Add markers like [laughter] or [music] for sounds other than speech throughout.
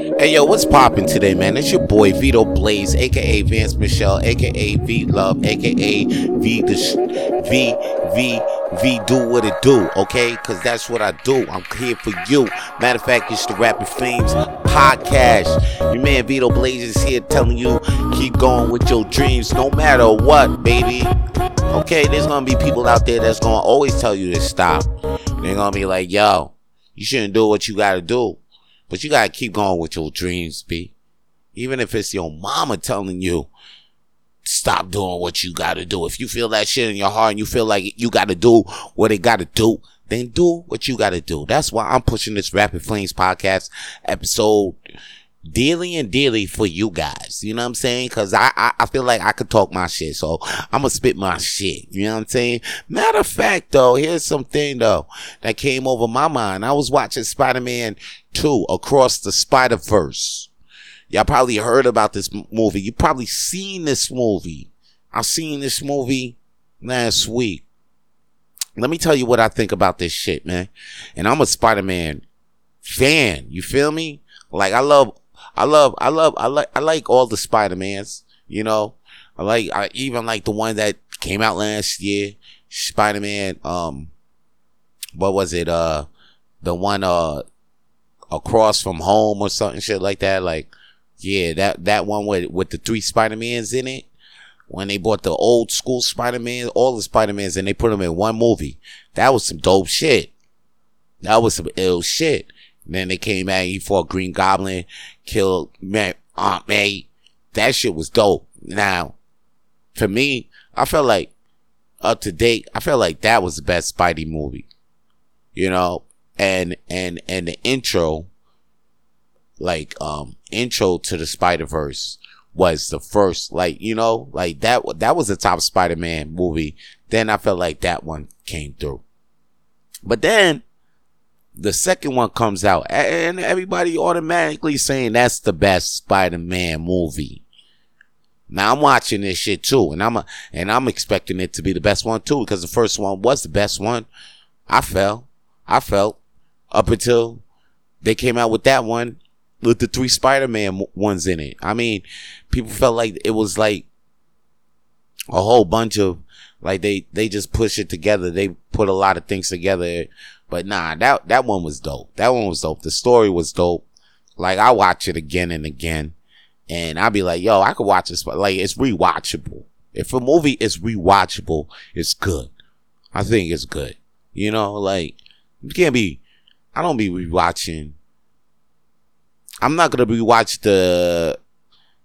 Hey yo, what's popping today, man? It's your boy Vito Blaze, aka Vance Michelle, aka V Love, aka V the sh- V V V do what it do, okay? Cause that's what I do. I'm here for you. Matter of fact, it's the Rapid Flames podcast. Your man Vito Blaze is here telling you keep going with your dreams no matter what, baby. Okay, there's gonna be people out there that's gonna always tell you to stop. They're gonna be like, yo, you shouldn't do what you gotta do. But you gotta keep going with your dreams, B. Even if it's your mama telling you, stop doing what you gotta do. If you feel that shit in your heart and you feel like you gotta do what it gotta do, then do what you gotta do. That's why I'm pushing this Rapid Flames podcast episode daily and daily for you guys. You know what I'm saying? Cause I, I, I feel like I could talk my shit. So I'm gonna spit my shit. You know what I'm saying? Matter of fact though, here's something though that came over my mind. I was watching Spider-Man 2 Across the Spider-Verse. Y'all probably heard about this movie. You probably seen this movie. I seen this movie last week. Let me tell you what I think about this shit, man. And I'm a Spider-Man fan. You feel me? Like I love I love, I love, I like, I like all the Spider Mans. You know, I like, I even like the one that came out last year, Spider Man. Um, what was it? Uh, the one uh across from home or something shit like that. Like, yeah, that that one with with the three Spider Mans in it. When they bought the old school Spider Man, all the Spider Mans, and they put them in one movie. That was some dope shit. That was some ill shit. Then they came out, he fought Green Goblin, killed man, Aunt May. That shit was dope. Now, for me, I felt like up to date, I felt like that was the best Spidey movie. You know, and and and the intro, like um intro to the Spider Verse was the first, like you know, like that that was the top Spider Man movie. Then I felt like that one came through. But then the second one comes out and everybody automatically saying that's the best Spider-Man movie. Now I'm watching this shit too, and I'm a, and I'm expecting it to be the best one too because the first one was the best one. I felt, I felt up until they came out with that one with the three Spider-Man ones in it. I mean, people felt like it was like a whole bunch of like they they just push it together. They put a lot of things together but nah, that that one was dope. That one was dope. The story was dope. Like I watch it again and again, and I'll be like, yo, I could watch this, but like it's rewatchable. If a movie is rewatchable, it's good. I think it's good. You know, like you can't be. I don't be rewatching. I'm not gonna rewatch the.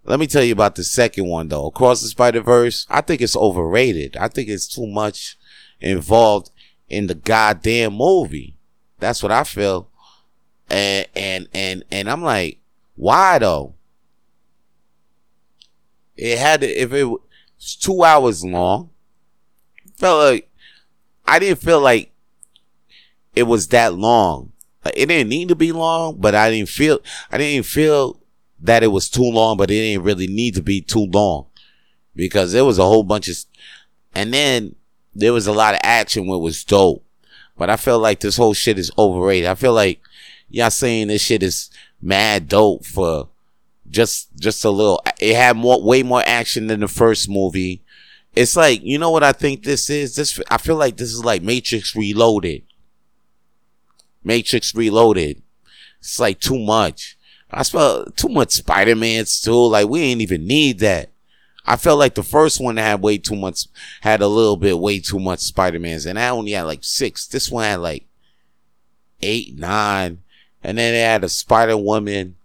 Let me tell you about the second one though. Across the Spider Verse, I think it's overrated. I think it's too much involved in the goddamn movie. That's what I feel. And and and and I'm like, why though? It had to if it was two hours long. Felt like I didn't feel like it was that long. it didn't need to be long, but I didn't feel I didn't feel that it was too long, but it didn't really need to be too long because there was a whole bunch of, and then there was a lot of action it was dope. But I feel like this whole shit is overrated. I feel like y'all saying this shit is mad dope for just just a little it had more way more action than the first movie. It's like, you know what I think this is? This I feel like this is like Matrix Reloaded. Matrix Reloaded. It's like too much. I spell too much Spider-Man's too. Like we ain't even need that. I felt like the first one had way too much, had a little bit way too much Spider Mans, and I only had like six. This one had like eight, nine, and then they had a Spider Woman,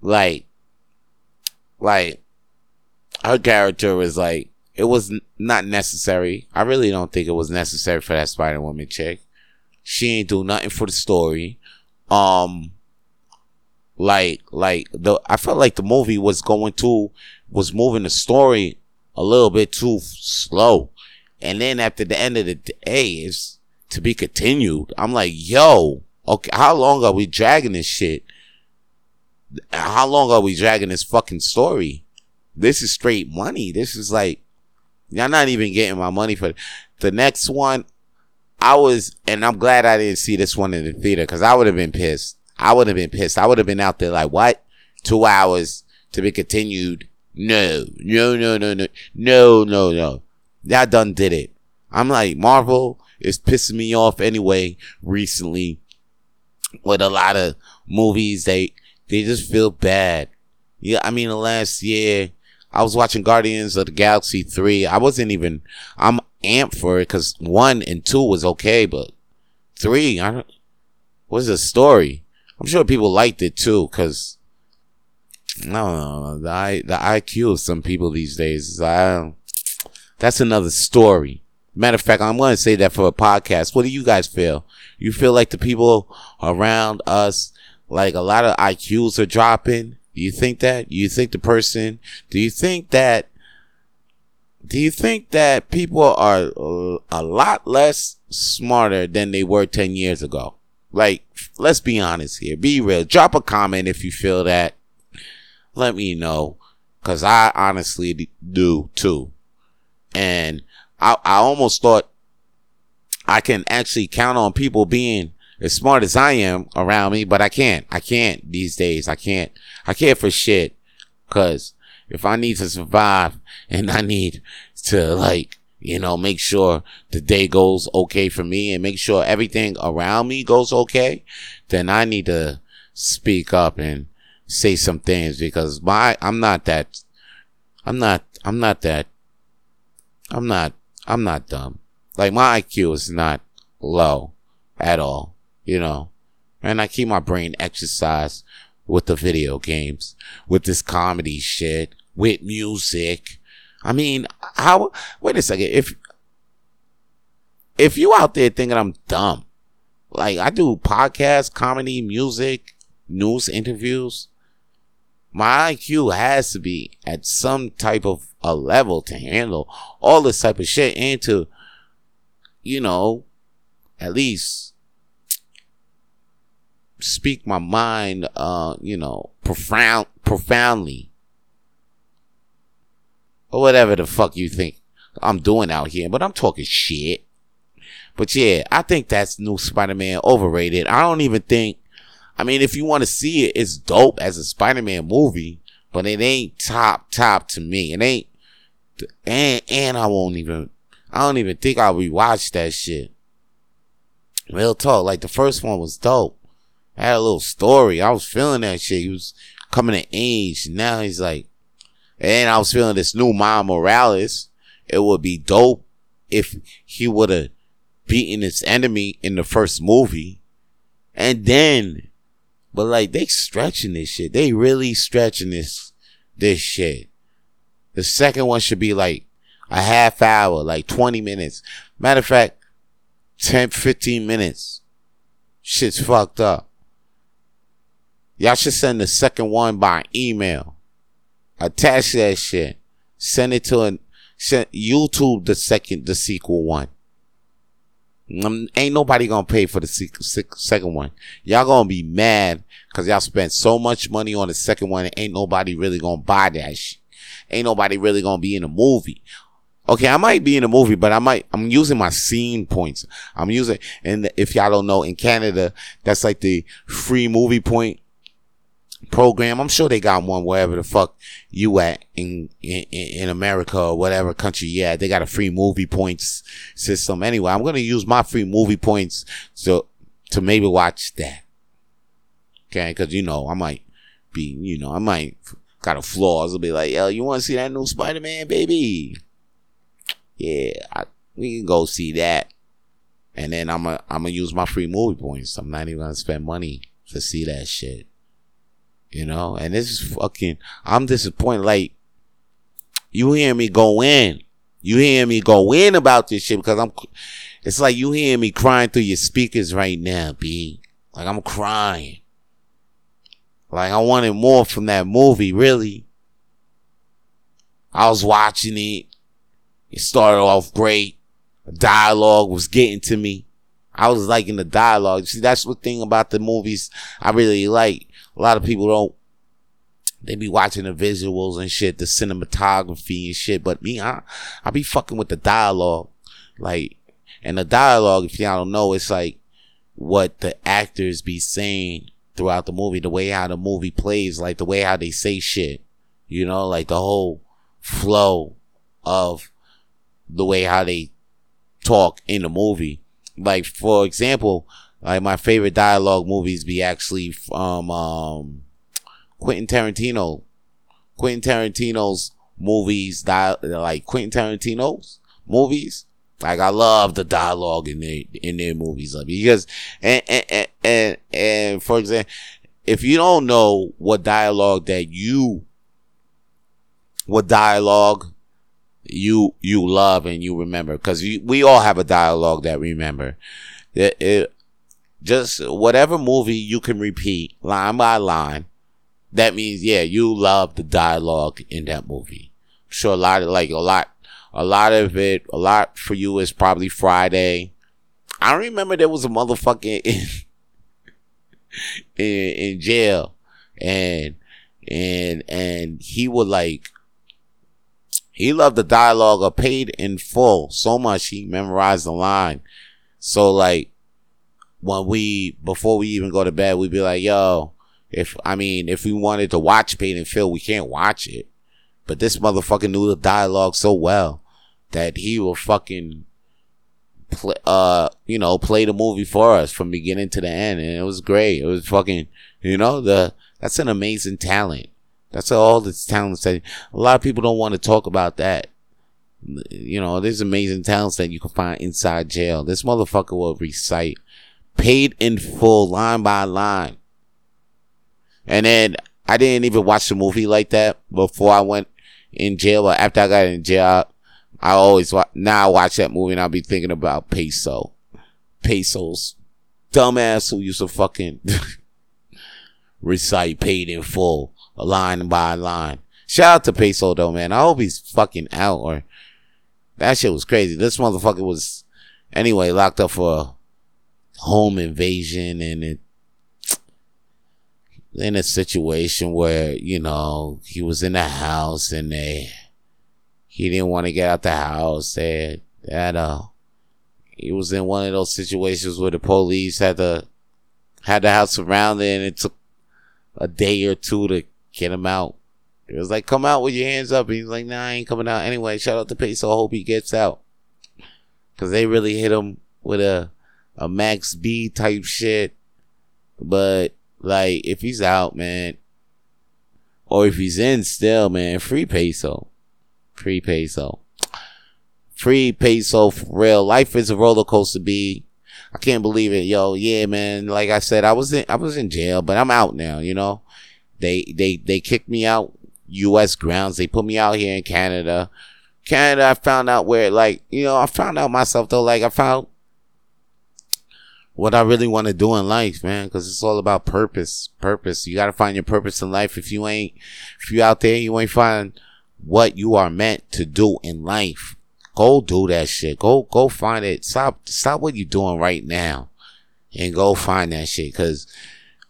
like, like her character was like it was not necessary. I really don't think it was necessary for that Spider Woman chick. She ain't do nothing for the story. Um, like, like the I felt like the movie was going to was moving the story a little bit too slow. And then after the end of the day, it's to be continued. I'm like, yo, okay, how long are we dragging this shit? How long are we dragging this fucking story? This is straight money. This is like, y'all not even getting my money for the next one. I was, and I'm glad I didn't see this one in the theater because I would have been pissed. I would have been pissed. I would have been out there like, what? two hours to be continued. No, no, no, no, no, no, no, no. That done did it. I'm like, Marvel is pissing me off anyway recently with a lot of movies. They, they just feel bad. Yeah, I mean, the last year, I was watching Guardians of the Galaxy 3. I wasn't even, I'm amped for it because one and two was okay, but three, I don't, what's the story? I'm sure people liked it too because, Don't know, the, I, the IQ of some people these days is, I, that's another story. Matter of fact, I'm going to say that for a podcast. What do you guys feel? You feel like the people around us, like a lot of IQs are dropping? Do you think that? You think the person, do you think that, do you think that people are a lot less smarter than they were 10 years ago? Like, let's be honest here. Be real. Drop a comment if you feel that. Let me know. Cause I honestly do too. And I, I almost thought I can actually count on people being as smart as I am around me, but I can't. I can't these days. I can't. I can't for shit. Cause if I need to survive [laughs] and I need to like, you know, make sure the day goes okay for me and make sure everything around me goes okay, then I need to speak up and say some things because my, I'm not that, I'm not, I'm not that, I'm not, I'm not dumb. Like my IQ is not low at all you know. And I keep my brain exercised with the video games, with this comedy shit, with music. I mean, how, wait a second. If, if you out there thinking I'm dumb, like I do podcasts, comedy, music, news interviews, my IQ has to be at some type of a level to handle all this type of shit and to, you know, at least speak my mind, uh, you know, profound, profoundly. Or whatever the fuck you think I'm doing out here, but I'm talking shit. But yeah, I think that's new Spider-Man overrated. I don't even think, I mean, if you want to see it, it's dope as a Spider-Man movie, but it ain't top, top to me. It ain't, and, and I won't even, I don't even think I'll rewatch that shit. Real talk, like the first one was dope I had a little story. I was feeling that shit. He was coming to age. Now he's like, and I was feeling this new Miles Morales. It would be dope if he would have beaten his enemy in the first movie. And then, but like they stretching this shit. They really stretching this, this shit. The second one should be like a half hour, like 20 minutes. Matter of fact, 10, 15 minutes. Shit's fucked up. Y'all should send the second one by email. Attach that shit. Send it to an send YouTube the second the sequel one. Um, ain't nobody gonna pay for the second one. Y'all gonna be mad because y'all spent so much money on the second one and ain't nobody really gonna buy that shit. Ain't nobody really gonna be in the movie. Okay, I might be in a movie, but I might, I'm using my scene points. I'm using, and if y'all don't know, in Canada, that's like the free movie point program. I'm sure they got one wherever the fuck you at in, in, in America or whatever country Yeah. They got a free movie points system. Anyway, I'm going to use my free movie points to, to maybe watch that. Okay. Cause you know, I might be, you know, I might got a flaws. I'll be like, yo, you want to see that new Spider-Man, baby? Yeah, I, we can go see that. And then I'm gonna, I'm gonna use my free movie points. I'm not even gonna spend money to see that shit. You know, and this is fucking, I'm disappointed. Like, you hear me go in. You hear me go in about this shit because I'm, it's like you hear me crying through your speakers right now, B. Like I'm crying. Like I wanted more from that movie, really. I was watching it. It started off great. The dialogue was getting to me. I was liking the dialogue. See, that's the thing about the movies I really like. A lot of people don't. They be watching the visuals and shit, the cinematography and shit. But me, I, I be fucking with the dialogue. Like, and the dialogue, if y'all don't know, it's like what the actors be saying throughout the movie, the way how the movie plays, like the way how they say shit, you know, like the whole flow of the way how they talk in the movie. Like for example, like my favorite dialogue movies be actually from um, Quentin Tarantino. Quentin Tarantino's movies, like Quentin Tarantino's movies. Like I love the dialogue in their in their movies, like because and and and, and for example, if you don't know what dialogue that you what dialogue you you love and you remember because we all have a dialogue that remember it, it, just whatever movie you can repeat line by line that means yeah you love the dialogue in that movie. Sure a lot of like a lot a lot of it a lot for you is probably friday. I remember there was a motherfucker [laughs] in in, in jail. And and and he would like he loved the dialogue of paid in full. So much he memorized the line. So like when we before we even go to bed, we'd be like, yo, if I mean if we wanted to watch Paid in Full, we can't watch it. But this motherfucker knew the dialogue so well that he will fucking play, uh, you know, play the movie for us from beginning to the end, and it was great. It was fucking, you know, the that's an amazing talent. That's all this talents that a lot of people don't want to talk about that. You know, there's amazing talents that you can find inside jail. This motherfucker will recite paid in full, line by line. And then I didn't even watch the movie like that before I went in jail. But after I got in jail, I always watch, now I watch that movie and I'll be thinking about Peso. Peso's dumbass who used to fucking [laughs] recite paid in full line by line. Shout out to Peso though, man. I hope he's fucking out or that shit was crazy. This motherfucker was anyway locked up for home invasion and it in a situation where, you know, he was in the house and they he didn't want to get out the house. They had uh he was in one of those situations where the police had to had the house surrounded and it took a day or two to get him out. It was like, come out with your hands up. And he's like, nah, I ain't coming out. Anyway, shout out to Peso. I hope he gets out. Cause they really hit him with a, a Max B type shit. But like, if he's out, man, or if he's in still, man, free Peso. Free Peso. Free Peso for real. Life is a roller coaster, B. I can't believe it, yo. Yeah, man. Like I said, I was in, I was in jail, but I'm out now, you know? They they they kicked me out U.S. grounds. They put me out here in Canada. Canada, I found out where like you know I found out myself though. Like I found what I really want to do in life, man, because it's all about purpose. Purpose. You got to find your purpose in life. If you ain't, if you out there, you ain't find what you are meant to do in life. Go do that shit. Go, go find it. Stop, stop what you're doing right now and go find that shit. Cause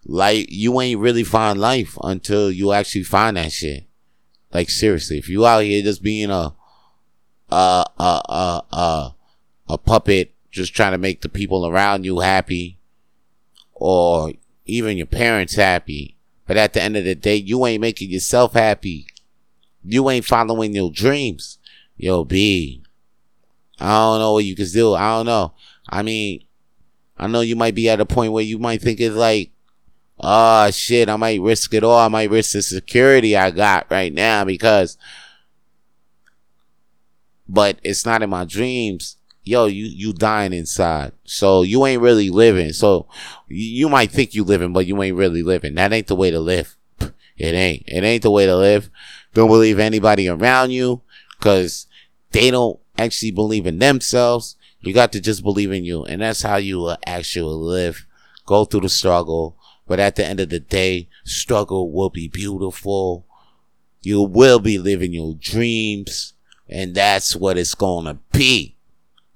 like you ain't really find life until you actually find that shit. Like seriously, if you out here just being a a a a a, a puppet, just trying to make the people around you happy, or even your parents happy, but at the end of the day, you ain't making yourself happy. You ain't following your dreams. Yo, B. I don't know what you can do. I don't know. I mean, I know you might be at a point where you might think it's like, oh shit, I might risk it all. I might risk the security I got right now because, but it's not in my dreams. Yo, you, you dying inside. So you ain't really living. So you might think you living, but you ain't really living. That ain't the way to live. It ain't. It ain't the way to live. Don't believe anybody around you because they don't actually believe in themselves. You got to just believe in you. And that's how you will actually live. Go through the struggle but at the end of the day, struggle will be beautiful. You will be living your dreams. And that's what it's gonna be.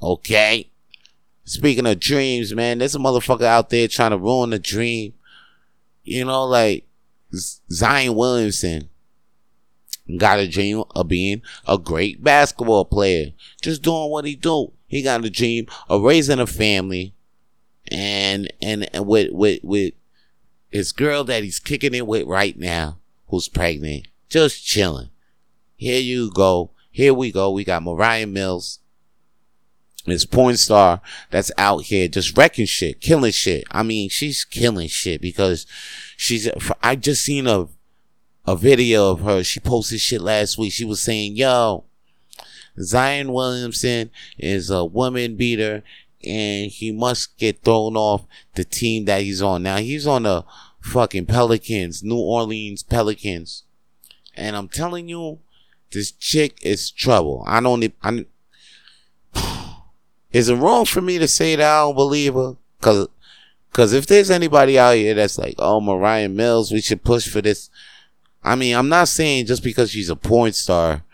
Okay? Speaking of dreams, man, there's a motherfucker out there trying to ruin the dream. You know, like Zion Williamson got a dream of being a great basketball player. Just doing what he do. He got a dream of raising a family and and, and with with with his girl that he's kicking it with right now, who's pregnant, just chilling. Here you go. Here we go. We got Moriah Mills, this porn star that's out here just wrecking shit, killing shit. I mean, she's killing shit because she's, I just seen a, a video of her. She posted shit last week. She was saying, yo, Zion Williamson is a woman beater and he must get thrown off the team that he's on. Now he's on the fucking Pelicans, New Orleans Pelicans. And I'm telling you, this chick is trouble. I don't, I, is it wrong for me to say that I don't believe her? Cause, cause if there's anybody out here that's like, oh, Moriah Mills, we should push for this. I mean, I'm not saying just because she's a porn star,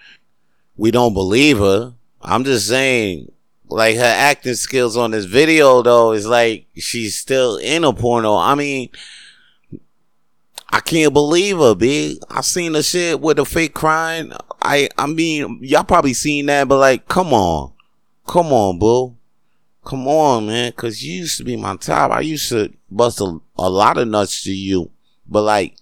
we don't believe her. I'm just saying like her acting skills on this video though is like she's still in a porno. I mean, I can't believe her, big. I seen the shit with the fake crying. I I mean, y'all probably seen that, but like, come on, come on, boo, come on, man. Cause you used to be my top. I used to bust a, a lot of nuts to you, but like,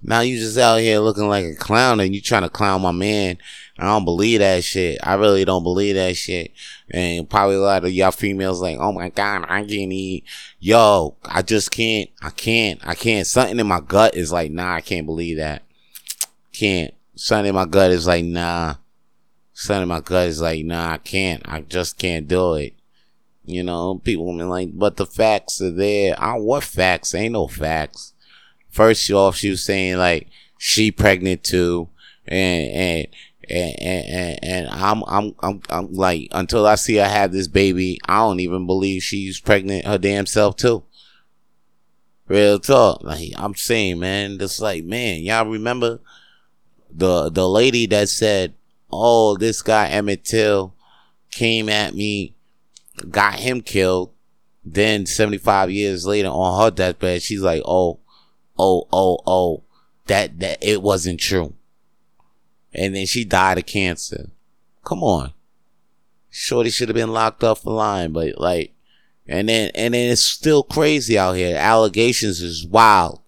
now you just out here looking like a clown and you trying to clown my man. I don't believe that shit. I really don't believe that shit. And probably a lot of y'all females like, oh my god, I can't eat. Yo, I just can't. I can't. I can't. Something in my gut is like, nah, I can't believe that. Can't. Something in my gut is like, nah. Something of my is like, nah, I can't. I just can't do it. You know, people been like, but the facts are there. I what facts? Ain't no facts first off, she was saying like she pregnant too, and and and and, and I'm, I'm I'm I'm like until I see her have this baby, I don't even believe she's pregnant her damn self too. Real talk, like I'm saying, man, it's like man, y'all remember the the lady that said, "Oh, this guy Emmett Till came at me, got him killed." Then 75 years later on her deathbed, she's like, "Oh, oh, oh, oh, that, that it wasn't true. And then she died of cancer. Come on. Shorty should have been locked up for lying, but like, and then, and then it's still crazy out here. Allegations is wild.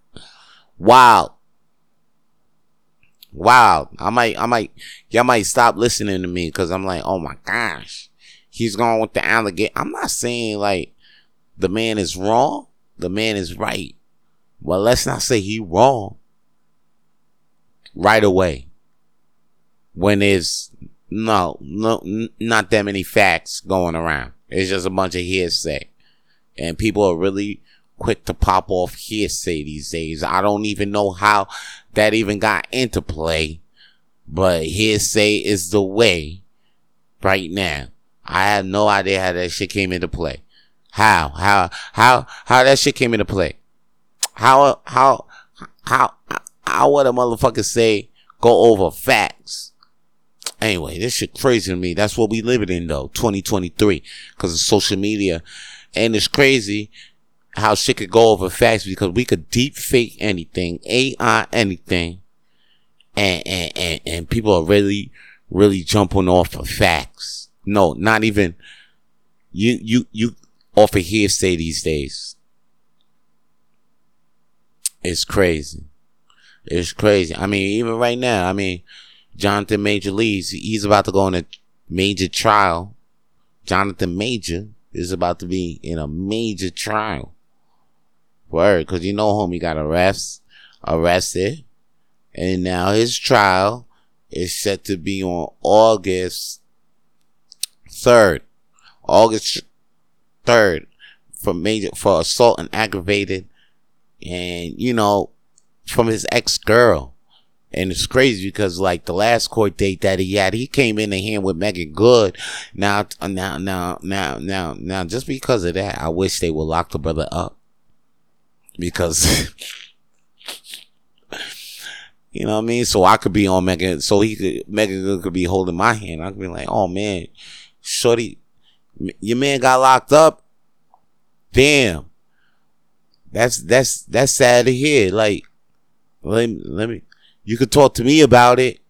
Wild. Wild. I might, I might, y'all might stop listening to me because I'm like, oh my gosh. He's going with the allegation. I'm not saying like the man is wrong. The man is right. Well, let's not say he wrong right away. When there's no, no, not that many facts going around. It's just a bunch of hearsay. And people are really quick to pop off hearsay these days. I don't even know how that even got into play, but hearsay is the way right now. I have no idea how that shit came into play. How, how, how, how that shit came into play. How how how how would a motherfucker say go over facts? Anyway, this shit crazy to me. That's what we living in though, 2023, because of social media, and it's crazy how shit could go over facts because we could deep fake anything, AI anything, and and and, and people are really really jumping off of facts. No, not even you you you off of hearsay these days. It's crazy. It's crazy. I mean, even right now, I mean, Jonathan Major Lee's, he's about to go on a major trial. Jonathan Major is about to be in a major trial. Word, cause you know homie got arrest, arrested. And now his trial is set to be on August 3rd. August 3rd for major, for assault and aggravated and you know, from his ex girl. And it's crazy because like the last court date that he had, he came in the hand with Meagan Good. Now, now, now, now, now, now, just because of that, I wish they would lock the brother up because. [laughs] You know what I mean? So I could be on Meagan. so he could, Meagan Good could be holding my hand. I could be like, oh man, shorty, your man got locked up. Damn. That's that's that's sad to hear. Like, let me, let me. You could talk to me about it.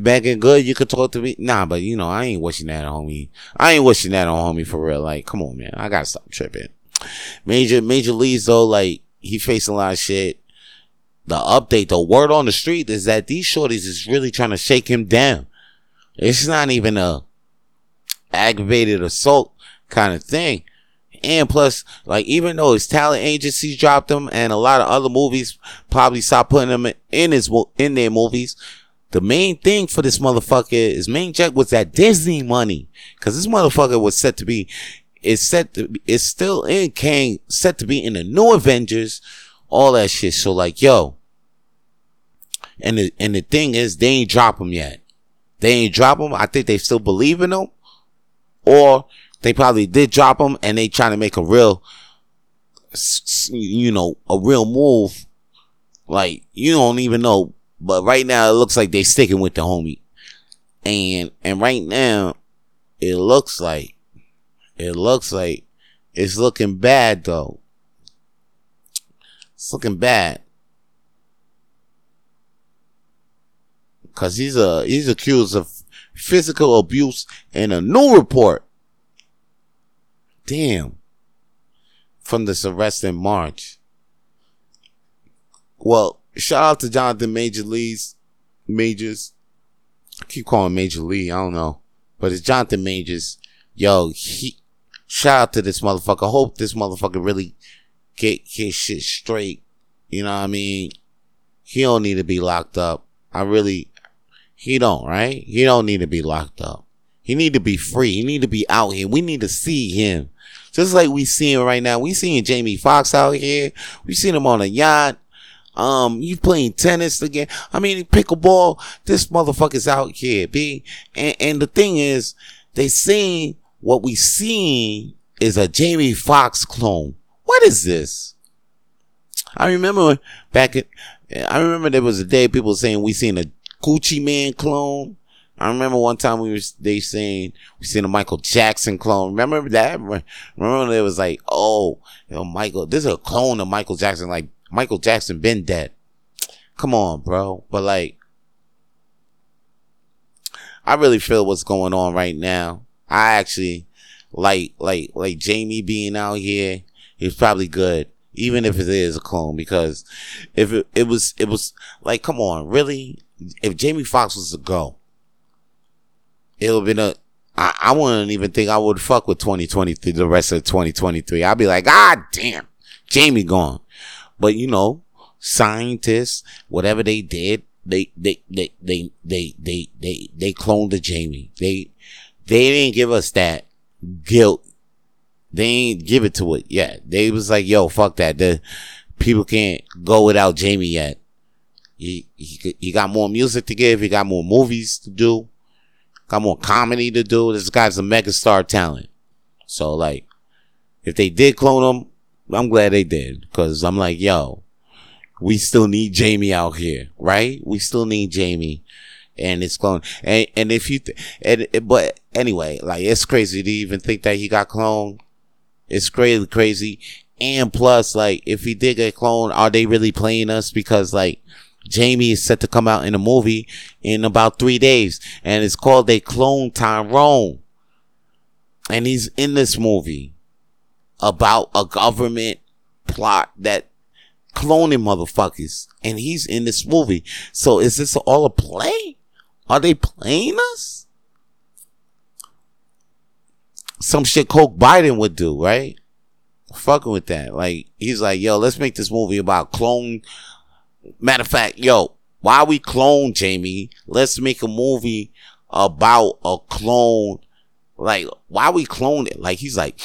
Meagan Good, you could talk to me. Nah, but you know, I ain't wishing that on homie. I ain't wishing that on homie for real. Like, come on, man. I gotta stop tripping. Major Major Lee's though, like he facing a lot of shit. The update, the word on the street is that these shorties is really trying to shake him down. It's not even a aggravated assault kind of thing. And plus, like, even though his talent agencies dropped him and a lot of other movies probably stopped putting him in his, in their movies, the main thing for this motherfucker, his main check was that Disney money. Cause this motherfucker was set to be, is set to, is still in Kang, set to be in the new Avengers, all that shit. So like, yo, and the, and the thing is, they ain't drop him yet. They ain't drop him. I think they still believe in him. Or they probably did drop him and they trying to make a real, you know, a real move. Like, you don't even know. But right now it looks like they sticking with the homie. And, and right now it looks like, it looks like it's looking bad though. It's looking bad. Cause he's a, he's accused of physical abuse in a new report Damn. From this arrest in March. Well, shout out to Jonathan Major Lee's Majors. I keep calling Major Lee, I don't know. But it's Jonathan Majors. Yo, he shout out to this motherfucker. Hope this motherfucker really get his shit straight. You know what I mean? He don't need to be locked up. I really he don't, right? He don't need to be locked up. He need to be free. He need to be out here. We need to see him. Just like we seeing right now. We seeing Jamie Foxx out here. We seen him on a yacht. Um, you playing tennis again. I mean, pickleball. This motherfucker's out here, B. And, and the thing is, they saying what we seen is a Jamie Foxx clone. What is this? I remember back at, I remember there was a day people saying we seen a Gucci Mane clone. I remember one time we were they saying we seen a Michael Jackson clone. Remember that? Remember it was like, oh, you know, Michael, this is a clone of Michael Jackson. Like Michael Jackson been dead. Come on, bro. But like, I really feel what's going on right now. I actually like like like Jamie being out here. He's probably good, even if it is a clone. Because if it, it was it was like, come on, really? If Jamie Foxx was to go it would have been a. I, I wouldn't even think I would fuck with 2023, the rest of 2023. I'd be like, God damn, Jamie gone. But you know, scientists, whatever they did, they, they, they, they, they, they, they, they cloned the Jamie. They, they didn't give us that guilt. They ain't give it to it yet. They was like, yo, fuck that. The people can't go without Jamie yet. He, he, he got more music to give. He got more movies to do got more comedy to do. This guy's a megastar talent. So like, if they did clone him, I'm glad they did. Cause I'm like, yo, we still need Jamie out here, right? We still need Jamie. And it's cloned. And, and if you, th- and, but anyway, like, it's crazy to even think that he got cloned. It's crazy, crazy. And plus, like, if he did get cloned, are they really playing us? Because like, Jamie is set to come out in a movie in about three days, and it's called They Clone Tyrone. And he's in this movie about a government plot that cloning motherfuckers, and he's in this movie. So is this all a play? Are they playing us? Some shit Coke Biden would do, right? Fucking with that. Like, he's like, yo, let's make this movie about clone Matter of fact, yo, why we clone Jamie? Let's make a movie about a clone. Like, why we clone it? Like, he's like,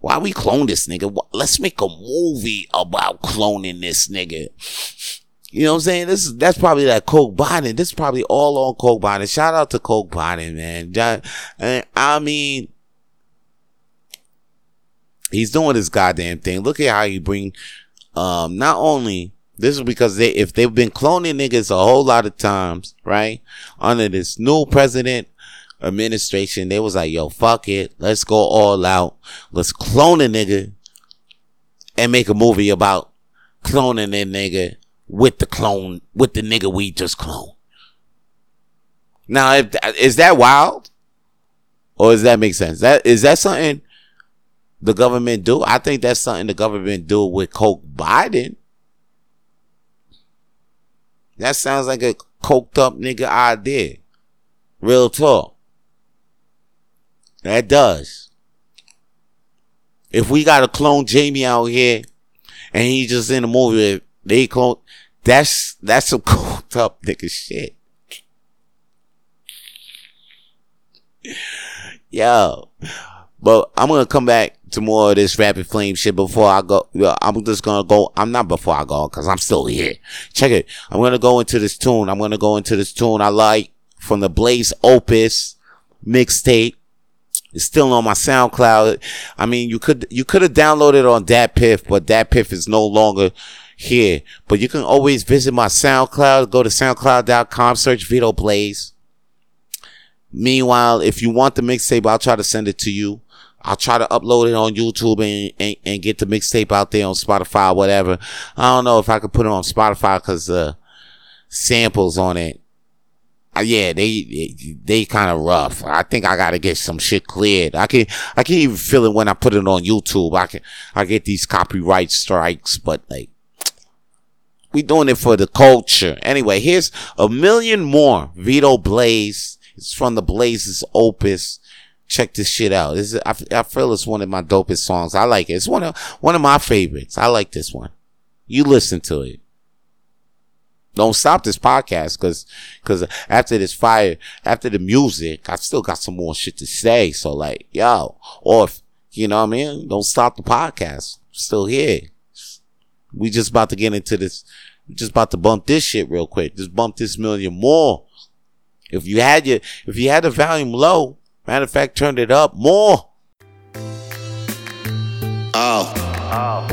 why we clone this nigga? Let's make a movie about cloning this nigga. You know what I'm saying? This is, that's probably that Coke Biden. This is probably all on Coke Biden. Shout out to Coke Biden, man. I mean, he's doing this goddamn thing. Look at how you bring, um, not only this is because they, if they've been cloning niggas a whole lot of times, right? Under this new president administration, they was like, yo, fuck it. Let's go all out. Let's clone a nigga and make a movie about cloning that nigga with the clone, with the nigga we just cloned. Now, if, is that wild? Or does that make sense? That, is that something the government do. I think that's something the government do with Coke Biden. That sounds like a coked up nigga idea. Real talk. That does. If we got a clone Jamie out here and he just in the movie, they clone, that's, that's some [laughs] coked up nigga shit. Yo. But I'm gonna come back to more of this rapid flame shit before I go. I'm just gonna go. I'm not before I go because I'm still here. Check it. I'm gonna go into this tune. I'm gonna go into this tune I like from the Blaze Opus mixtape. It's still on my SoundCloud. I mean, you could you could have downloaded on DatPiff, but DatPiff is no longer here. But you can always visit my SoundCloud. Go to SoundCloud.com, search Vito Blaze. Meanwhile, if you want the mixtape, I'll try to send it to you. I'll try to upload it on YouTube and, and, and get the mixtape out there on Spotify, whatever. I don't know if I could put it on Spotify because uh, samples on it. Uh, yeah, they they, they kind of rough. I think I gotta get some shit cleared. I can I can even feel it when I put it on YouTube. I can I get these copyright strikes, but like we doing it for the culture. Anyway, here's a million more Vito Blaze. It's from the Blazes Opus check this shit out. This is, I, I feel it's one of my dopest songs. I like it. It's one of, one of my favorites. I like this one. You listen to it. Don't stop this podcast cause, cause after this fire, after the music, I still got some more shit to say. So like, yo, or if, you know what I mean? Don't stop the podcast. Still here. We just about to get into this. Just about to bump this shit real quick. Just bump this million more. If you had your, if you had the volume low, Matter of fact, turned it up more. Oh. Oh.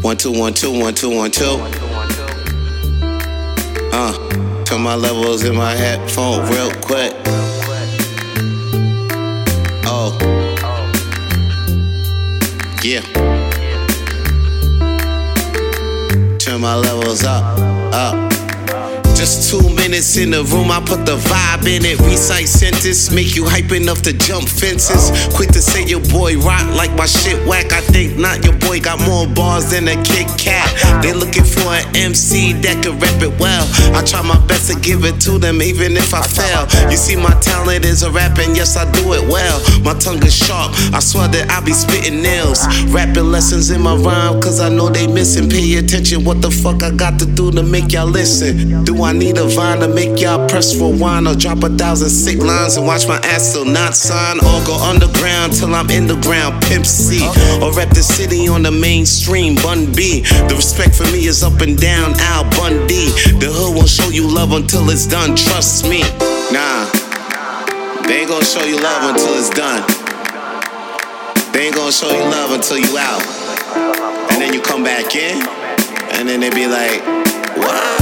One two one two one two one two. Uh, turn my levels in my headphone real quick. Oh. Yeah. Turn my levels up, up. Just two minutes in the room, I put the vibe in it. Recite sentence, make you hype enough to jump fences. Quick to say your boy rock like my shit whack. I think not, your boy got more bars than a Kit Kat. They looking for an MC that can rap it well. I try my best to give it to them, even if I fail. You see, my talent is a rapping, yes, I do it well. My tongue is sharp, I swear that I be spitting nails. Rapping lessons in my rhyme, cause I know they missing. Pay attention, what the fuck I got to do to make y'all listen? Do I I need a vine to make y'all press for rewind or drop a thousand sick lines and watch my ass still not sign or go underground till I'm in the ground, Pimp C. Or rep the city on the mainstream, Bun B. The respect for me is up and down, Al Bundy. The hood won't show you love until it's done, trust me. Nah, they ain't gonna show you love until it's done. They ain't gonna show you love until you out. And then you come back in, and then they be like, what?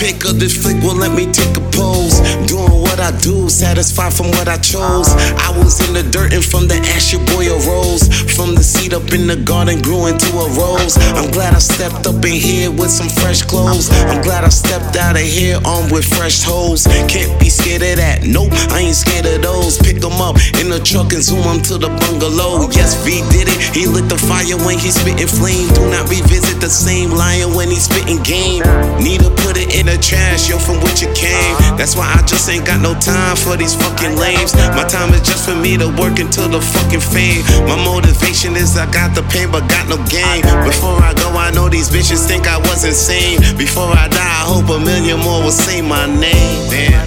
A of this flick will let me take a Doing what I do, satisfied from what I chose. I was in the dirt and from the ash your boy arose. From the seed up in the garden grew into a rose. I'm glad I stepped up in here with some fresh clothes. I'm glad I stepped out of here armed with fresh hoes. Can't be scared of that. Nope, I ain't scared of those. Pick them up in the truck and zoom them to the bungalow. Yes, V did it. He lit the fire when he spitting flame. Do not revisit the same lion when he spitting game. Need to put it in the trash, yo, from which it came. That's why I just ain't got no time for these fucking lames. My time is just for me to work until the fucking fame. My motivation is I got the pain, but got no gain. Before I go, I know these bitches think I was insane. Before I die, I hope a million more will say my name. Damn.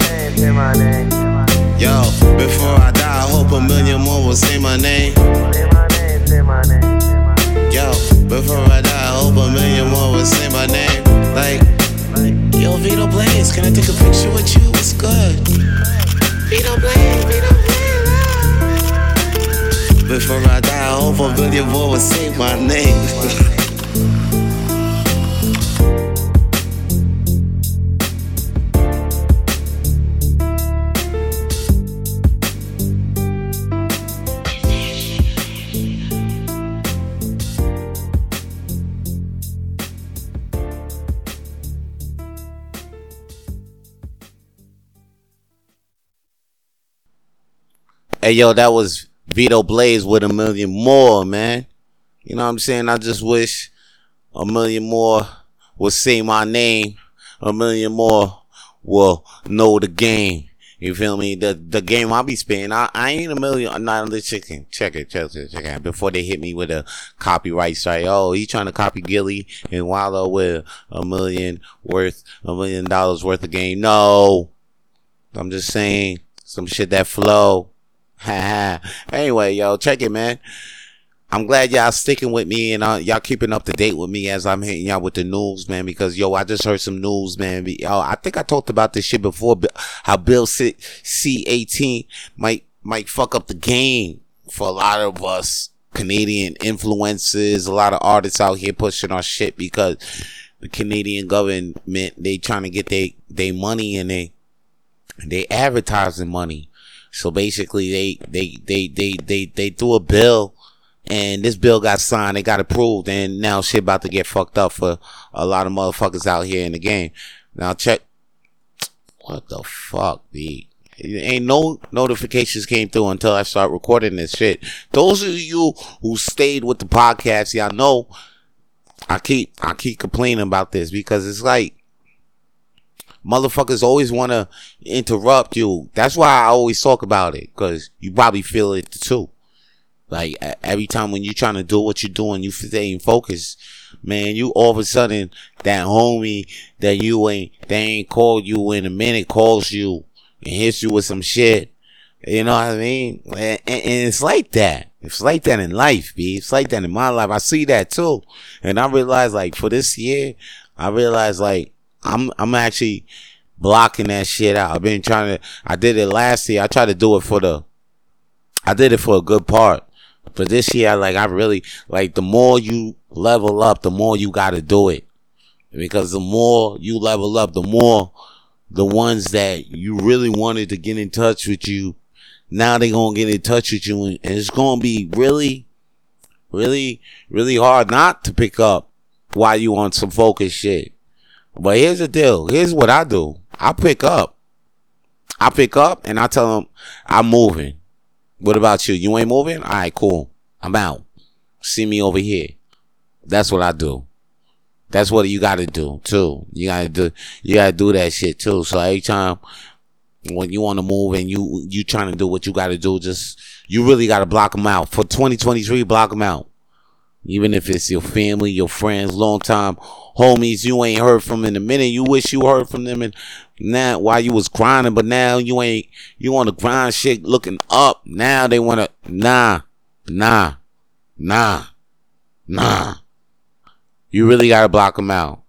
Yo, before I die, I hope a million more will say my name. Yo, before I die, I hope a million more will say my name. Like, Yo, Vito Blaze, can I take a picture with you? What's good? Vito Blaze, Vito Blaze. Before I die, I hope a billion more will say my name. [laughs] Hey yo, that was Vito Blaze with a million more, man. You know what I'm saying? I just wish a million more will say my name. A million more will know the game. You feel me? The the game I be spending, I, I ain't a million, not on the chicken. Check it, check it, check it. Before they hit me with a copyright strike. Oh, he trying to copy Gillie and Wallo with a million worth, a million dollars worth of game. No. I'm just saying some shit that flow. [laughs] Anyway, yo, check it, man. I'm glad y'all sticking with me and uh, y'all keeping up to date with me as I'm hitting y'all with the news, man. Because yo, I just heard some news, man. Yo, I think I talked about this shit before. How Bill C eighteen might might fuck up the game for a lot of us Canadian influences, a lot of artists out here pushing our shit because the Canadian government they trying to get their they money and they they advertising money. So basically, they they they they they they threw a bill and this bill got signed, it got approved, and now shit about to get fucked up for a lot of motherfuckers out here in the game. Now check, what the fuck, B? Ain't no notifications came through until I start recording this shit. Those of you who stayed with the podcast, y'all know I keep I keep complaining about this because it's like motherfuckers always want to interrupt you. That's why I always talk about it because you probably feel it too. Like every time when you're trying to do what you're doing, you stay in focus, man. You all of a sudden that homie that you ain't they ain't called you in a minute calls you and hits you with some shit. You know what I mean? And, and, and it's like that. It's like that in life, B. It's like that in my life. I see that too, and I realize like for this year, I realize like I'm I'm actually blocking that shit out. I've been trying to. I did it last year. I tried to do it for the. I did it for a good part. But this year, like I really like the more you level up, the more you got to do it, because the more you level up, the more the ones that you really wanted to get in touch with you, now they gonna get in touch with you, and it's gonna be really, really, really hard not to pick up while you on some focus shit. But here's the deal. Here's what I do. I pick up. I pick up and I tell them I'm moving. What about you? You ain't moving? All right, cool. I'm out. See me over here. That's what I do. That's what you gotta do too. You gotta do, you gotta do that shit too. So every time when you want to move and you, you trying to do what you gotta do, just, you really gotta block them out. For 2023, block them out. Even if it's your family, your friends, long time homies you ain't heard from in a minute. You wish you heard from them and now while you was grinding, but now you ain't you on the grind shit looking up. Now they wanna nah, nah, nah, nah. You really gotta block them out.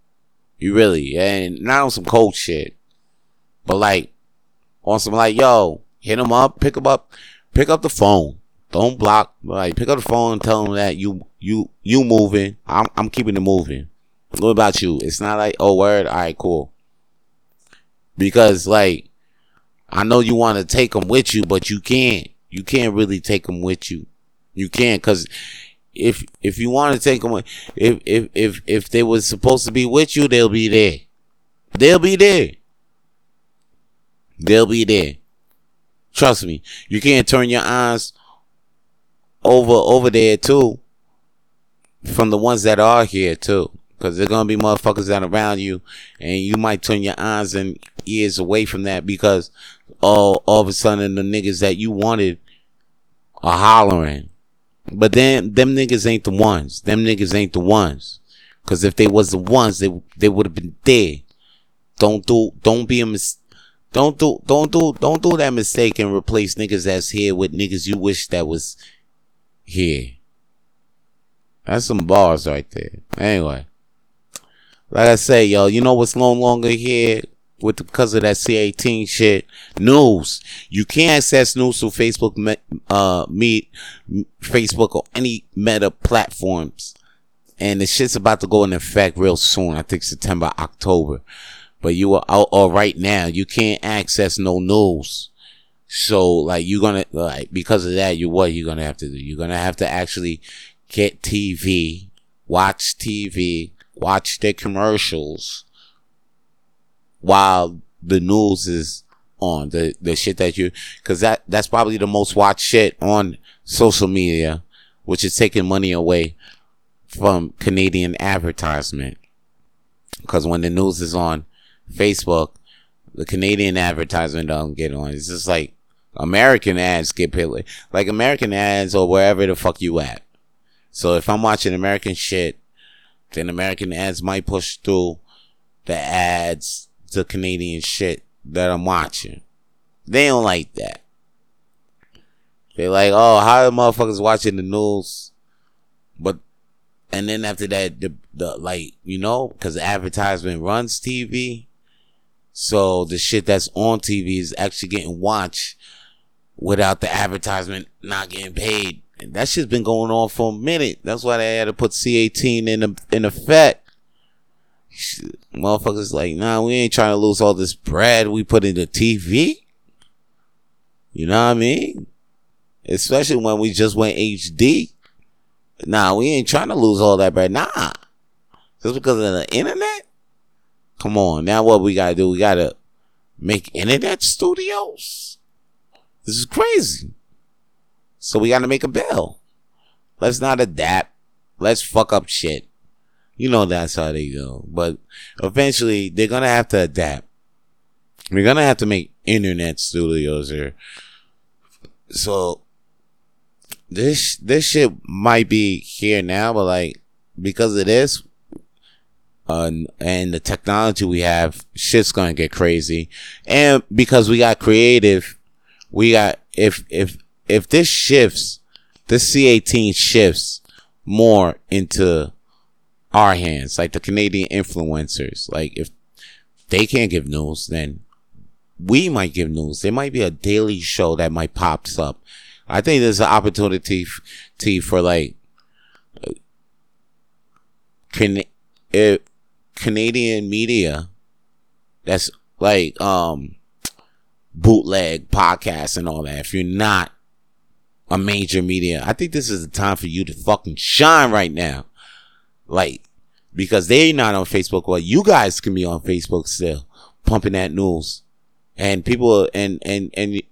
You really and not on some cold shit, but like on some like yo, hit them up, pick them up, pick up the phone. Don't block. Like pick up the phone and tell them that you you you moving. I'm I'm keeping it moving. What about you? It's not like oh word. All right, cool because like I know you want to take them with you, but you can't. You can't really take them with you. You can't because if if you want to take them, if if if if they was supposed to be with you, they'll be there. They'll be there. They'll be there. Trust me. You can't turn your eyes over over there too from the ones that are here too. Cause there's gonna be motherfuckers that around you, and you might turn your eyes and ears away from that because all all of a sudden the niggas that you wanted are hollering. But then them niggas ain't the ones. Them niggas ain't the ones. Cause if they was the ones, they they would have been dead. Don't do don't be a mis don't do don't do don't do that mistake and replace niggas that's here with niggas you wish that was here. That's some bars right there. Anyway. Like I say, yo, you know what's no longer here with because of that C18 shit? News. You can't access news through Facebook, uh, Meet, Facebook or any Meta platforms. And the shit's about to go in effect real soon. I think September, October. But you are out or right now. You can't access no news. So like you're gonna like because of that, you what you're gonna have to do? You're gonna have to actually get TV, watch TV, watch their commercials while the news is on the the shit that you because that that's probably the most watched shit on social media, which is taking money away from Canadian advertisement. Because when the news is on Facebook, the Canadian advertisement don't get on. It's just like American ads get paid. Like American ads or wherever the fuck you at. So if I'm watching American shit, then American ads might push through the ads to Canadian shit that I'm watching. They don't like that. They're like, oh, how the motherfuckers watching the news? But, and then after that, the, the like, you know, cause advertisement runs TV. So the shit that's on TV is actually getting watched without the advertisement not getting paid. And that shit's been going on for a minute. That's why they had to put C18 in the, in effect. Motherfuckers like, nah, we ain't trying to lose all this bread we put into TV. You know what I mean? Especially when we just went HD. Nah, we ain't trying to lose all that bread. Nah. Just because of the internet? Come on. Now what we gotta do? We gotta make internet studios? This is crazy. So we gotta make a bill. Let's not adapt. Let's fuck up shit. You know that's how they go. But eventually they're gonna have to adapt. We're gonna have to make internet studios here. So this this shit might be here now, but like because of this, uh, and the technology we have, shit's gonna get crazy. And because we got creative, we got if if if this shifts, this C18 shifts more into our hands, like the Canadian influencers. Like if they can't give news, then we might give news. There might be a daily show that might pops up. I think there's an opportunity f- for like can it, Canadian media that's like um bootleg podcasts and all that. If you're not a major media, I think this is the time for you to fucking shine right now. Like, because they're not on Facebook. Well, you guys can be on Facebook still, pumping that news. And people, and, and, and,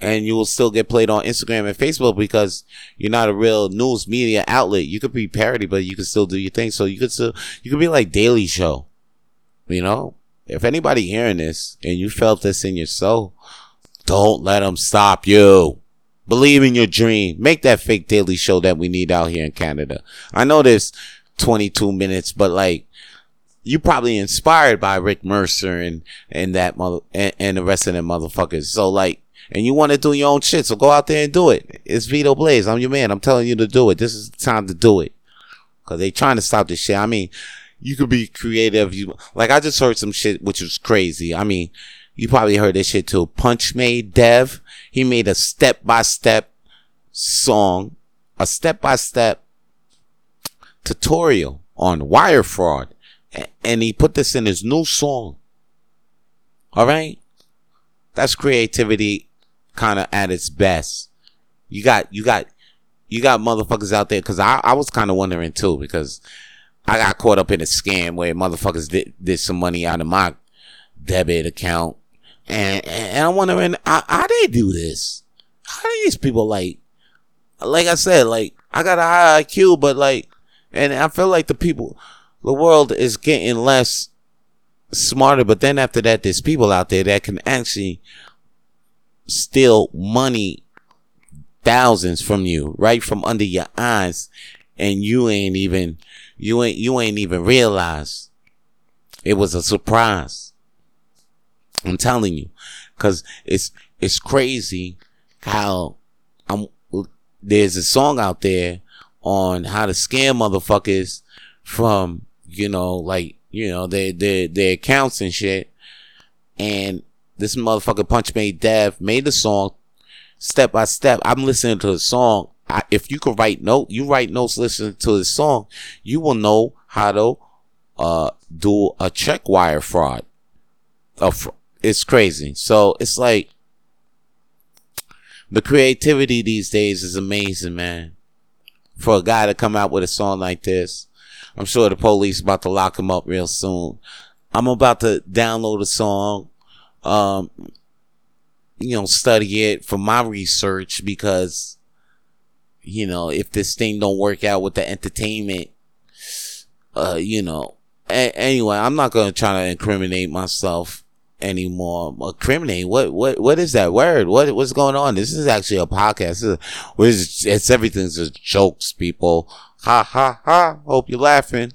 and you will still get played on Instagram and Facebook because you're not a real news media outlet. You could be parody, but you can still do your thing. So you could still, you could be like Daily Show. You know, if anybody hearing this and you felt this in your soul, don't let them stop you. Believe in your dream. Make that fake daily show that we need out here in Canada. I know there's 22 minutes, but like, you probably inspired by Rick Mercer and, and that mother, and, and the rest of them motherfuckers. So like, and you want to do your own shit, so go out there and do it. It's Vito Blaze. I'm your man. I'm telling you to do it. This is the time to do it. Cause they trying to stop this shit. I mean, you could be creative. You, like I just heard some shit which was crazy. I mean, you probably heard this shit too. Punchmade Dev. He made a step by step song, a step by step tutorial on wire fraud. And he put this in his new song. All right. That's creativity kind of at its best. You got, you got, you got motherfuckers out there. Cause I, I was kind of wondering too, because I got caught up in a scam where motherfuckers did, did some money out of my debit account. And, and I'm wondering how, how they do this. How do these people like, like I said, like I got a high IQ, but like, and I feel like the people, the world is getting less smarter. But then after that, there's people out there that can actually steal money, thousands from you, right from under your eyes, and you ain't even you ain't you ain't even realize it was a surprise. I'm telling you, cause it's it's crazy how I'm. There's a song out there on how to scam motherfuckers from you know like you know their their their accounts and shit. And this motherfucker Punchmade Dev made the song step by step. I'm listening to the song I, if you can write note, you write notes listening to this song, you will know how to uh, do a check wire fraud. it's crazy. So it's like the creativity these days is amazing, man. For a guy to come out with a song like this, I'm sure the police about to lock him up real soon. I'm about to download a song. Um, you know, study it for my research because, you know, if this thing don't work out with the entertainment, uh, you know, a- anyway, I'm not gonna try to incriminate myself anymore. Incriminate? What? What? What is that word? What? What's going on? This is actually a podcast. It's, it's everything's just jokes, people. Ha ha ha! Hope you're laughing.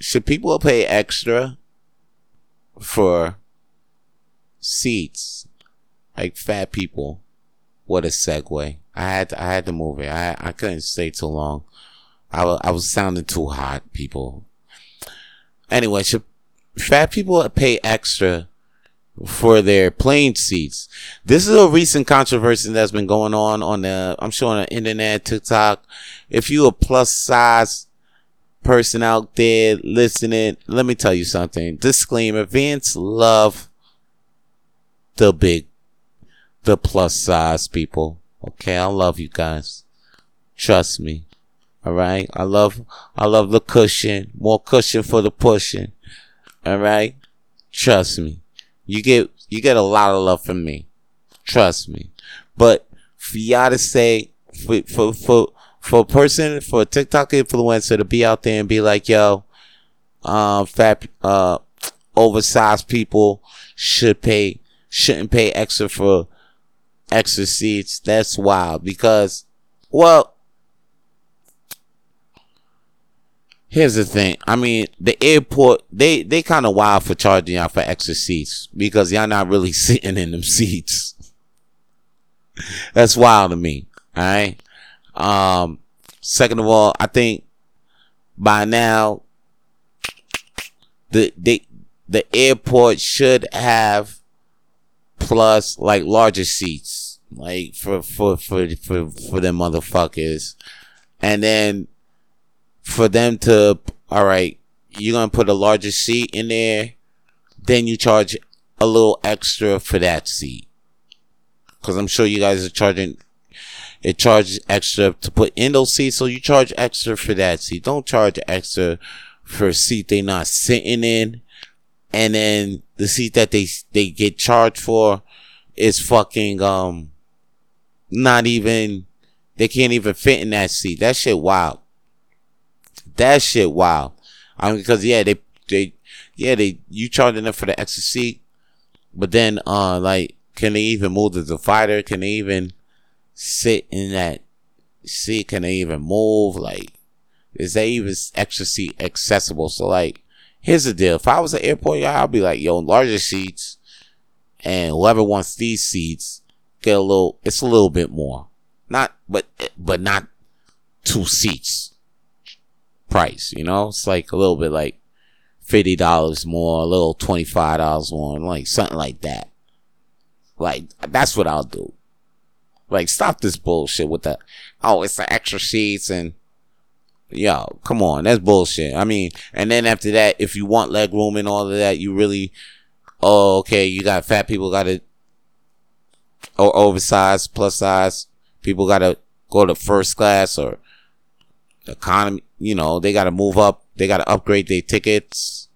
Should people pay extra for seats like fat people? What a segue. I had to, I had to move it. I I couldn't stay too long. I, I was sounding too hot, people. Anyway, should fat people pay extra for their plane seats? This is a recent controversy that's been going on on the, I'm sure on the internet, TikTok. If you a plus size person out there listening, let me tell you something. Disclaimer, Vince love the big, the plus size people. Okay, I love you guys. Trust me. All right. I love, I love the cushion. More cushion for the pushing. All right. Trust me. You get, you get a lot of love from me. Trust me. But for y'all to say, for, for, for, for a person, for a TikTok influencer to be out there and be like, yo, um, fat, uh, oversized people should pay, shouldn't pay extra for extra seats. That's wild because, well, Here's the thing. I mean, the airport, they, they kind of wild for charging y'all for extra seats because y'all not really [laughs] sitting in them seats. That's wild to me. All right. Um, second of all, I think by now, the, they, the airport should have plus like larger seats, like for, for, for, for, for them motherfuckers. And then for them to, all right, you're to put a larger seat in there, then you charge a little extra for that seat. Cause I'm sure you guys are charging, it charges extra to put in those seats. So you charge extra for that seat. Don't charge extra for a seat they're not sitting in. And then the seat that they, they get charged for is fucking, um, not even, they can't even fit in that seat. That shit wild. That shit wow. I mean, because yeah, they they yeah they you charging them for the extra seat, but then uh like can they even move the divider? Can they even sit in that seat? Can they even move? Like, is that even extra seat accessible? So like, here's the deal. If I was an airport guy, I'd be like, yo, larger seats, and whoever wants these seats get a little. It's a little bit more, not but but not two seats price, you know? It's like a little bit like $50 more, a little $25 more, like something like that. Like, that's what I'll do. Like, stop this bullshit with the, oh, it's the extra seats and, yo, come on, that's bullshit. I mean, and then after that, if you want leg room and all of that, you really, oh, okay, you got fat people got to, or oversized, plus size, people got to go to first class or economy, you know, they got to move up. They got to upgrade their tickets.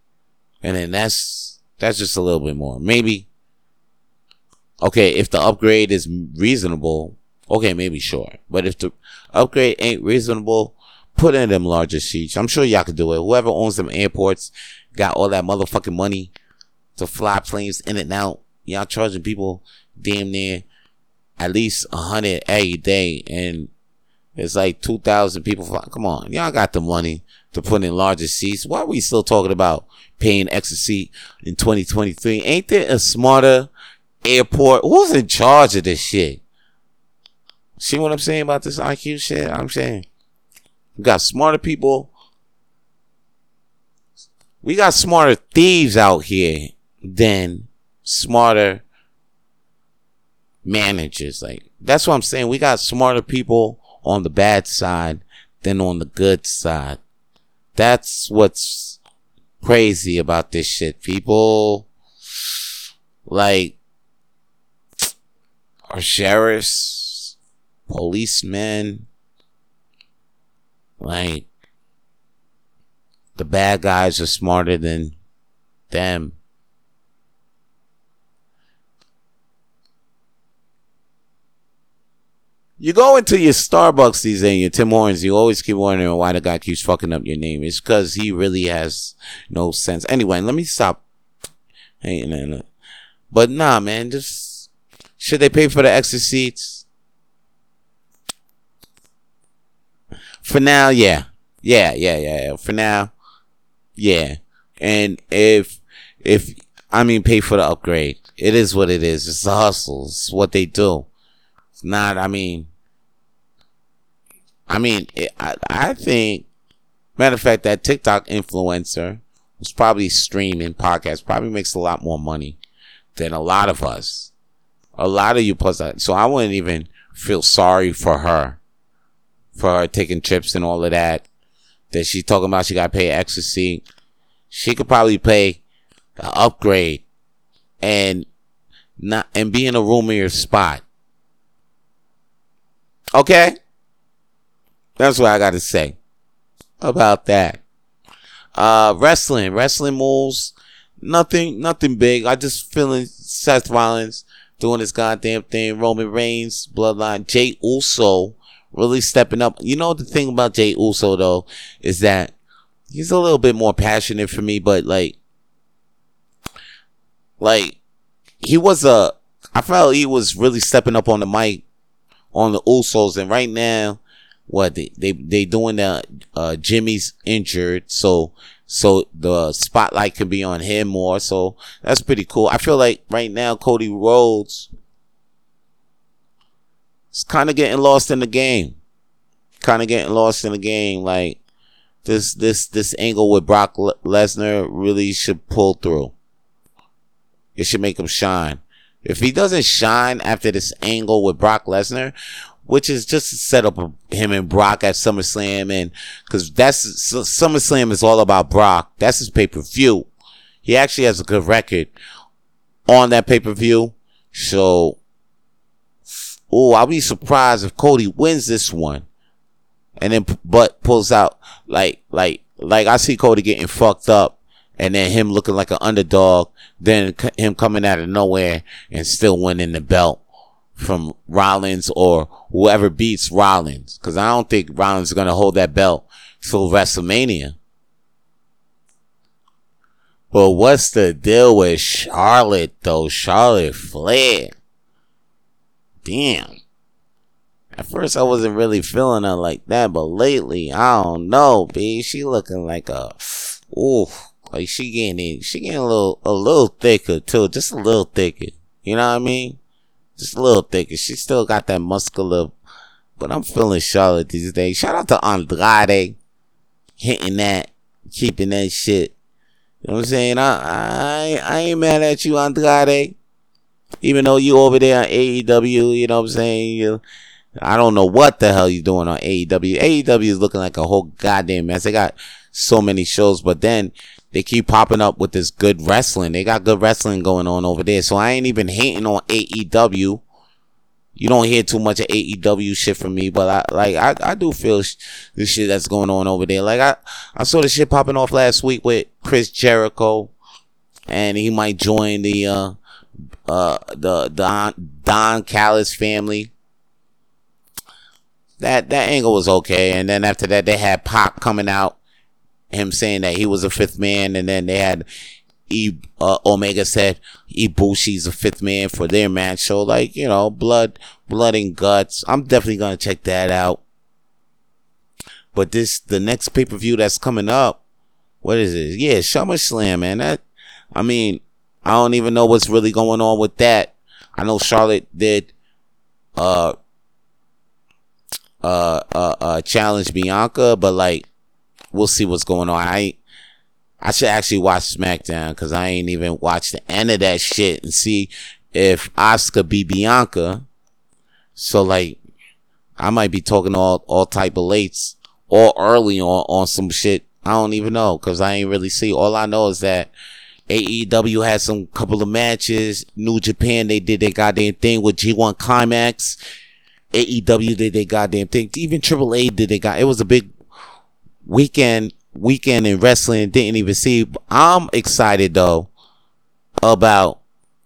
And then that's, that's just a little bit more. Maybe, okay, if the upgrade is reasonable, okay, maybe sure. But if the upgrade ain't reasonable, put in them larger seats. I'm sure y'all could do it. Whoever owns them airports got all that motherfucking money to fly planes in and out. Y'all charging people damn near at least a hundred a day and it's like 2,000 people. Come on. Y'all got the money to put in larger seats. Why are we still talking about paying extra seat in 2023? Ain't there a smarter airport? Who's in charge of this shit? See what I'm saying about this IQ shit? I'm saying we got smarter people. We got smarter thieves out here than smarter managers. Like, that's what I'm saying. We got smarter people on the bad side than on the good side. That's what's crazy about this shit. People like our sheriffs, policemen, like the bad guys are smarter than them. You go into your Starbucks these days, your Tim Hortons, you always keep wondering why the guy keeps fucking up your name. It's because he really has no sense. Anyway, let me stop hating on it. But nah, man, just should they pay for the extra seats? For now, yeah. Yeah, yeah, yeah, yeah. For now, yeah. And if, if, I mean, pay for the upgrade. It is what it is. It's a hustle. It's what they do. It's not, I mean, I mean, it, I, I think, matter of fact, that TikTok influencer was probably streaming podcasts, probably makes a lot more money than a lot of us. A lot of you plus, that so I wouldn't even feel sorry for her, for her taking trips and all of that. That she's talking about she got extra seat. She could probably pay the upgrade and not and be in a roomier spot. Okay? That's what I got to say about that. Uh, wrestling, wrestling moves, nothing, nothing big. I just feeling Seth Rollins doing his goddamn thing. Roman Reigns, Bloodline, Jey Uso really stepping up. You know the thing about Jey Uso though is that he's a little bit more passionate for me, but like, like he was a. I felt he was really stepping up on the mic on the Usos, and right now what they they they doing that uh Jimmy's injured so so the spotlight can be on him more so that's pretty cool I feel like right now Cody Rhodes is kind of getting lost in the game kind of getting lost in the game like this this this angle with Brock Lesnar really should pull through it should make him shine if he doesn't shine after this angle with Brock Lesnar, which is just to set up him and Brock at SummerSlam, and because that's SummerSlam is all about Brock. That's his pay per view. He actually has a good record on that pay per view. So, oh, I'll be surprised if Cody wins this one, and then but pulls out like like like I see Cody getting fucked up. And then him looking like an underdog, then him coming out of nowhere and still winning the belt from Rollins or whoever beats Rollins. Cause I don't think Rollins is to hold that belt till WrestleMania. But what's the deal with Charlotte though? Charlotte Flair. Damn. At first I wasn't really feeling her like that, but lately, I don't know, B. She looking like a, ooh, like she getting, she getting a little, a little thicker too, just a little thicker. You know what I mean? just a little thicker. She still got that muscular, but I'm feeling Charlotte these days. Shout out to Andrade hitting that, keeping that shit. You know what I'm saying? I I I ain't mad at you, Andrade. Even though you over there on AEW, you know what I'm saying? You, I don't know what the hell you doing on AEW. AEW is looking like a whole goddamn mess. They got so many shows, but then they keep popping up with this good wrestling. They got good wrestling going on over there. So I ain't even hating on AEW. You don't hear too much of AEW shit from me, but I like I, I do feel sh- the shit that's going on over there. Like I I saw the shit popping off last week with Chris Jericho, and he might join the uh uh the Don Don Callis family. That that angle was okay, and then after that they had Pac coming out him saying that he was a fifth man, and then they had E uh, Omega said Ibushi's a fifth man for their match. So like you know, blood, blood and guts. I'm definitely gonna check that out. But this the next pay per view that's coming up. What is it? Yeah, SummerSlam, man. That I mean, I don't even know what's really going on with that. I know Charlotte did uh uh uh, uh challenge Bianca, but like we'll see what's going on. I I should actually watch SmackDown because I ain't even watched the end of that shit and see if Asuka be Bianca. So like, I might be talking all all type of lates or early on on some shit. I don't even know because I ain't really see. All I know is that AEW had some couple of matches. New Japan they did their goddamn thing with G1 Climax. AEW did their goddamn thing. Even Triple A did they got. It was a big weekend weekend in wrestling didn't even see. I'm excited though about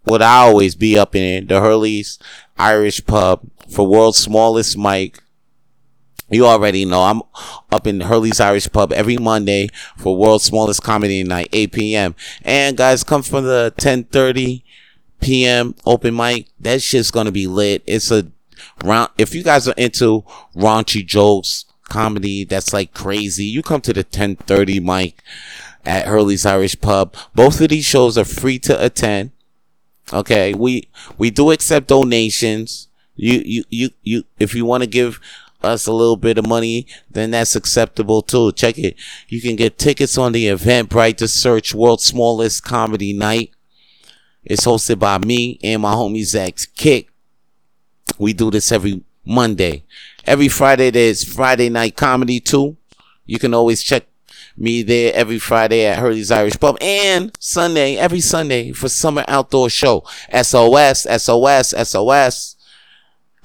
what I always be up in the Hurley's Irish Pub for world's smallest mic. You already know I'm up in Hurley's Irish Pub every Monday for world's smallest comedy night, 8 p.m. And guys, come from the 10:30 p.m. open mic. That shit's gonna be lit. It's a round. If you guys are into raunchy jokes, comedy that's like crazy, you come to the 10:30 mic at Hurley's Irish Pub. Both of these shows are free to attend. Okay, we we do accept donations. You you you you if you want to give us a little bit of money, then that's acceptable too. Check it. You can get tickets on the Eventbrite. To search World's Smallest Comedy Night. It's hosted by me and my homie Zach Kick. We do this every Monday. Every Friday there's Friday night comedy too. You can always check me there every Friday at Hurley's Irish Pub and Sunday, every Sunday for summer outdoor show. SOS, SOS, SOS.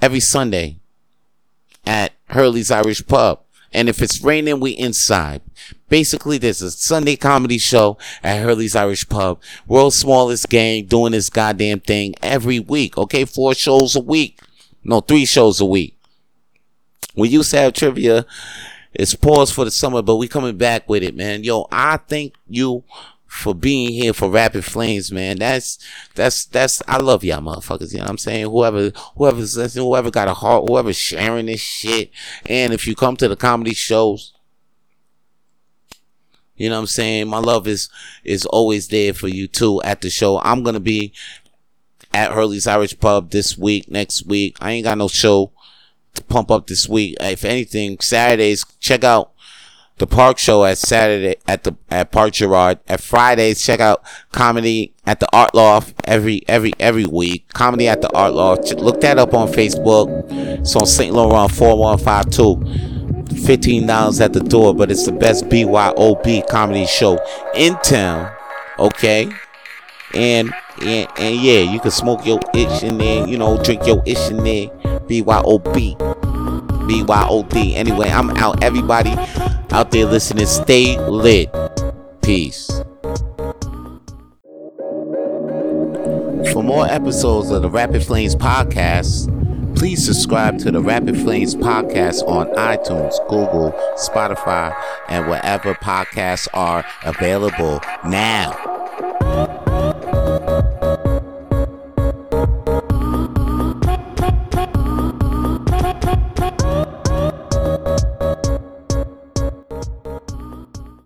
Every Sunday at Hurley's Irish Pub. And if it's raining, we inside. Basically, there's a Sunday comedy show at Hurley's Irish Pub. World's smallest gang doing this goddamn thing every week. Okay, four shows a week. No, three shows a week. We used to have trivia it's paused for the summer, but we coming back with it, man. Yo, I think you for being here for Rapid Flames, man. That's that's that's I love y'all motherfuckers, you know what I'm saying? Whoever whoever's listening, whoever got a heart, whoever's sharing this shit. And if you come to the comedy shows, you know what I'm saying? My love is is always there for you too at the show. I'm gonna be at Hurley's Irish Pub this week, next week. I ain't got no show to pump up this week. If anything, Saturdays, check out the Park Show at Saturday at the at Park Girard. At Fridays, check out comedy at the Art Loft every every every week. Comedy at the Art Loft. Look that up on Facebook. It's on St. Laurent four one five two. Fifteen dollars at the door, but it's the best BYOB comedy show in town. Okay, and and, and yeah, you can smoke your itch in there. You know, drink your itch in there BYOB. BYOD. Anyway, I'm out. Everybody out there listening, stay lit. Peace. For more episodes of the Rapid Flames podcast, please subscribe to the Rapid Flames podcast on iTunes, Google, Spotify, and wherever podcasts are available now.